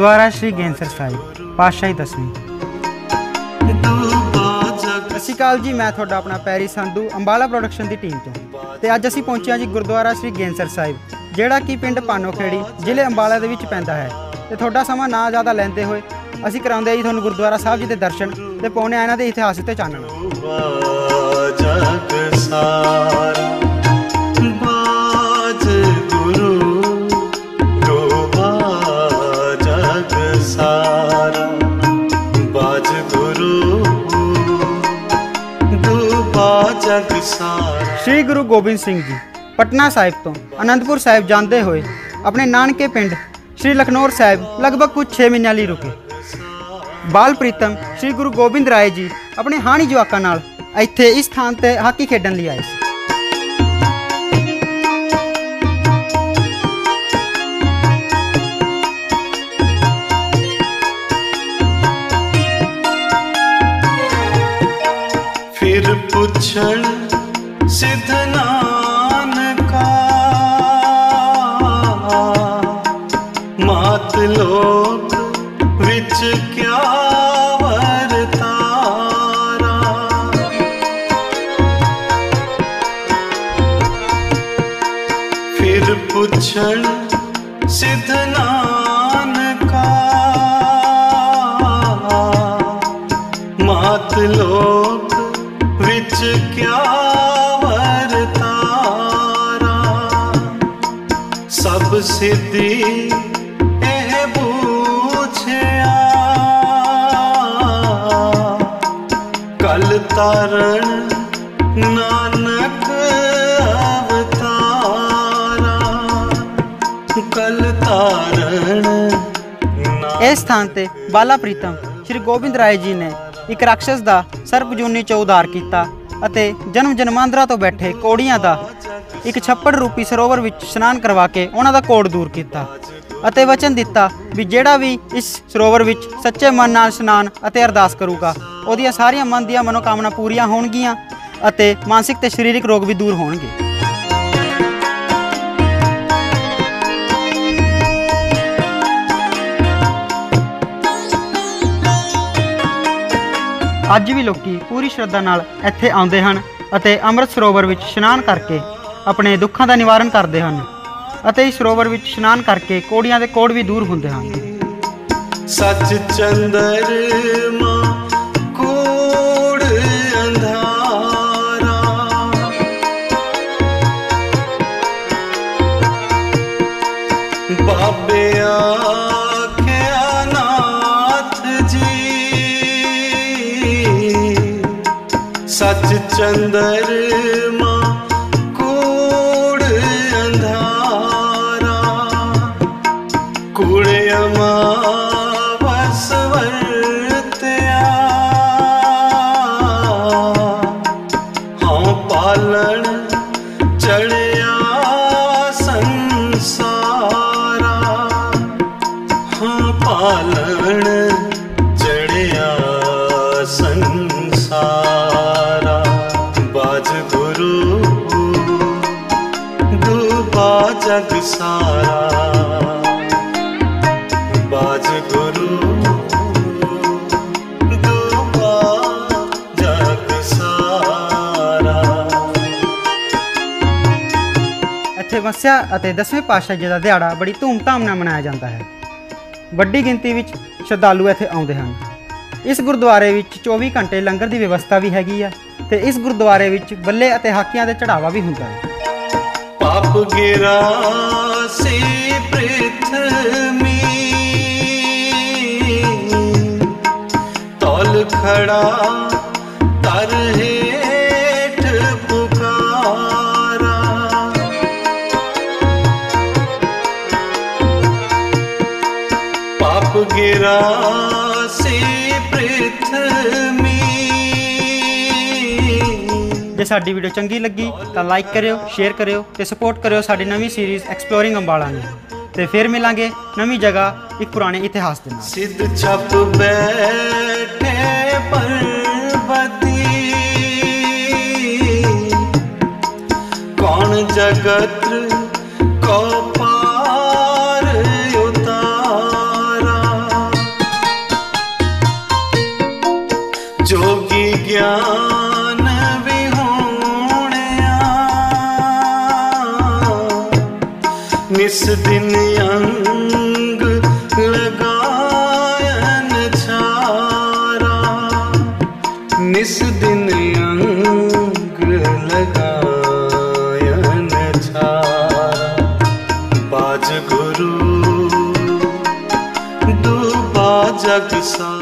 ਗੁਰਦੁਆਰਾ ਸ਼੍ਰੀ ਗੇਂਸਰ ਸਾਹਿਬ, ਪਾਤਸ਼ਾਹੀ ਦਸਵੀਂ। ਸਤਿ ਸ਼੍ਰੀ ਅਕਾਲ ਜੀ, ਮੈਂ ਤੁਹਾਡਾ ਆਪਣਾ ਪੈਰੀ ਸੰਧੂ, ਅੰਬਾਲਾ ਪ੍ਰੋਡਕਸ਼ਨ ਦੀ ਟੀਮ ਤੋਂ। ਤੇ ਅੱਜ ਅਸੀਂ ਪਹੁੰਚੇ ਹਾਂ ਜੀ ਗੁਰਦੁਆਰਾ ਸ਼੍ਰੀ ਗੇਂਸਰ ਸਾਹਿਬ, ਜਿਹੜਾ ਕਿ ਪਿੰਡ ਪਾਨੋਖੇੜੀ ਜ਼ਿਲ੍ਹੇ ਅੰਬਾਲਾ ਦੇ ਵਿੱਚ ਪੈਂਦਾ ਹੈ। ਤੇ ਤੁਹਾਡਾ ਸਮਾਂ ਨਾ ਜ਼ਿਆਦਾ ਲੈਂਦੇ ਹੋਏ, ਅਸੀਂ ਕਰਾਉਂਦੇ ਹਾਂ ਜੀ ਤੁਹਾਨੂੰ ਗੁਰਦੁਆਰਾ ਸਾਹਿਬ ਜੀ ਦੇ ਦਰਸ਼ਨ ਤੇ ਪਾਉਣੇ ਆ ਇਹਨਾਂ ਦੇ ਇਤਿਹਾਸ ਉੱਤੇ ਚਾਨਣ। ਜਗ ਸਾਰਾ। ਜਗ ਸਾਰਾ ਸ਼੍ਰੀ ਗੁਰੂ ਗੋਬਿੰਦ ਸਿੰਘ ਜੀ ਪਟਨਾ ਸਾਹਿਬ ਤੋਂ ਅਨੰਦਪੁਰ ਸਾਹਿਬ ਜਾਂਦੇ ਹੋਏ ਆਪਣੇ ਨਾਨਕੇ ਪਿੰਡ ਸ਼੍ਰੀ ਲਖਨੌਰ ਸਾਹਿਬ ਲਗਭਗ ਕੁਝ 6 ਮਹੀਨਿਆਂ ਲਈ ਰੁਕੇ ਬਾਲ ਪ੍ਰੀਤਮ ਸ਼੍ਰੀ ਗੁਰੂ ਗੋਬਿੰਦ ਰਾਏ ਜੀ ਆਪਣੇ ਹਾਣੀ ਜਵਾਕਾਂ ਨਾਲ ਇੱਥੇ ਇਸ ਥਾਂ ਤੇ ਹਾਕੀ ਖੇਡਣ ਲਈ ਆਏ ਸੀ ਫਿਰ ਪੁੱਛਣ ਸਿਧ ਨਾਨਕਾ। ਮਾਤ ਲੋਕ ਵਿੱਚ ਕਿਆ ਵਰਤਾਰਾ ਫਿਰ ਪੁੱਛਣ ਸਿਧ ਨਾਨਕਾ। ਮਾਤ ਲੋਕ ਕਿਆ ਵਰਤਾਰਾ ਸਭ ਸਿੱਧੀ ਇਹ ਬੂਝਿਆ ਕਲ ਤਾਰਨ ਨਾਨਕ ਅਵਤਾਰਾ। ਕਲ ਤਾਰਨ ਨਾਨਕ ਇਸ ਸਥਾਨ ਤੇ ਬਾਲਾ ਪ੍ਰੀਤਮ ਸ਼੍ਰੀ ਗੋਬਿੰਦ ਰਾਏ ਜੀ ਨੇ ਇੱਕ ਰਾਖਸ਼ ਦਾ ਸਰਪਜੂਨੀ ਚੋਂ ਉਧਾਰ ਕੀਤਾ। ਅਤੇ ਜਨਮ ਜਨਮਾਂਦਰਾ ਤੋਂ ਬੈਠੇ ਕੋੜੀਆਂ ਦਾ ਇੱਕ ਛੱਪੜ ਰੂਪੀ ਸਰੋਵਰ ਵਿੱਚ ਇਸ਼ਨਾਨ ਕਰਵਾ ਕੇ ਉਹਨਾਂ ਦਾ ਕੋੜ ਦੂਰ ਕੀਤਾ ਅਤੇ ਵਚਨ ਦਿੱਤਾ ਵੀ ਜਿਹੜਾ ਵੀ ਇਸ ਸਰੋਵਰ ਵਿੱਚ ਸੱਚੇ ਮਨ ਨਾਲ ਇਸ਼ਨਾਨ ਅਤੇ ਅਰਦਾਸ ਕਰੂਗਾ, ਉਹਦੀਆਂ ਸਾਰੀਆਂ ਮਨ ਦੀਆਂ ਮਨੋਕਾਮਨਾ ਪੂਰੀਆਂ ਹੋਣਗੀਆਂ ਅਤੇ ਮਾਨਸਿਕ ਤੇ ਸਰੀਰਕ ਰੋਗ ਵੀ ਦੂਰ ਹੋਣਗੇ। ਅੱਜ ਵੀ ਲੋਕੀ ਪੂਰੀ ਸ਼ਰਧਾ ਨਾਲ ਇੱਥੇ ਆਉਂਦੇ ਹਨ ਅਤੇ ਅੰਮ੍ਰਿਤ ਸਰੋਵਰ ਵਿੱਚ ਇਸ਼ਨਾਨ ਕਰਕੇ ਆਪਣੇ ਦੁੱਖਾਂ ਦਾ ਨਿਵਾਰਨ ਕਰਦੇ ਹਨ ਅਤੇ ਇਸ ਸਰੋਵਰ ਵਿੱਚ ਇਸ਼ਨਾਨ ਕਰਕੇ ਕੋੜੀਆਂ ਦੇ ਕੋੜ ਵੀ ਦੂਰ ਹੁੰਦੇ ਹਨ। ਸੱਚ ਚੰਦਰਮਾ ਕੋੜ ਅੰਧਾਰਾ। ਬਾਬੇ ਸੱਚ ਚੰਦਰਮਾ ਕੋੜ ਅੰਧਾਰਾ। ਕੁੜਿਆਮਾ ਵਸ ਵਰਤਿਆ। ਹਾਂ ਪਾਲਣ ਚੜਿਆ ਸੰਸਾਰਾ। ਹਾਂ ਡੂਬਾ ਜਗ ਸਾਰਾ। ਬਾਜ ਗੁਰੂ ਡੂਬਾ ਜਗ ਸਾਰਾ। ਇੱਥੇ ਮੱਸਿਆ ਅਤੇ ਦਸਵੇਂ ਪਾਤਸ਼ਾਹ ਜੀ ਦਾ ਦਿਹਾੜਾ ਬੜੀ ਧੂਮਧਾਮ ਨਾਲ ਮਨਾਇਆ ਜਾਂਦਾ ਹੈ। ਵੱਡੀ ਗਿਣਤੀ ਵਿੱਚ ਸ਼ਰਧਾਲੂ ਇੱਥੇ ਆਉਂਦੇ ਹਨ। ਇਸ ਗੁਰਦੁਆਰੇ ਵਿੱਚ 24 ਘੰਟੇ ਲੰਗਰ ਦੀ ਵਿਵਸਥਾ ਵੀ ਹੈਗੀ ਆ ਤੇ ਇਸ ਗੁਰਦੁਆਰੇ ਵਿੱਚ ਬੱਲੇ ਅਤੇ ਹਾਕੀਆਂ ਦੇ ਚੜਾਵਾ ਵੀ ਹੁੰਦਾ ਹੈ। पाप गिरा से पृथ्वी। तौल खड़ा तर हेठ पाप गिरा से पृथ्वी। ਜੇ ਸਾਡੀ ਵੀਡੀਓ ਚੰਗੀ ਲੱਗੀ ਤਾਂ ਲਾਈਕ ਕਰਿਓ ਸ਼ੇਅਰ ਕਰਿਓ ਤੇ ਸਪੋਰਟ ਕਰਿਓ ਸਾਡੀ ਨਵੀਂ ਸੀਰੀਜ਼ ਐਕਸਪਲੋਰਿੰਗ ਅੰਬਾਲਾ ਨੂੰ। ਤੇ ਫਿਰ ਮਿਲਾਂਗੇ ਨਵੀਂ ਜਗ੍ਹਾ ਇੱਕ ਪੁਰਾਣੇ ਇਤਿਹਾਸ ਦੇ ਨਾਲ। ਸਿੱਧ ਛਪ ਬੈਠੇ ਪਰਬਤੀ। ਕੌਣ ਜਗਤ निस दिन अंग लगायन छारा। निस दिन अंग लगायन छारा। बाज गुरु, दूबा जग सा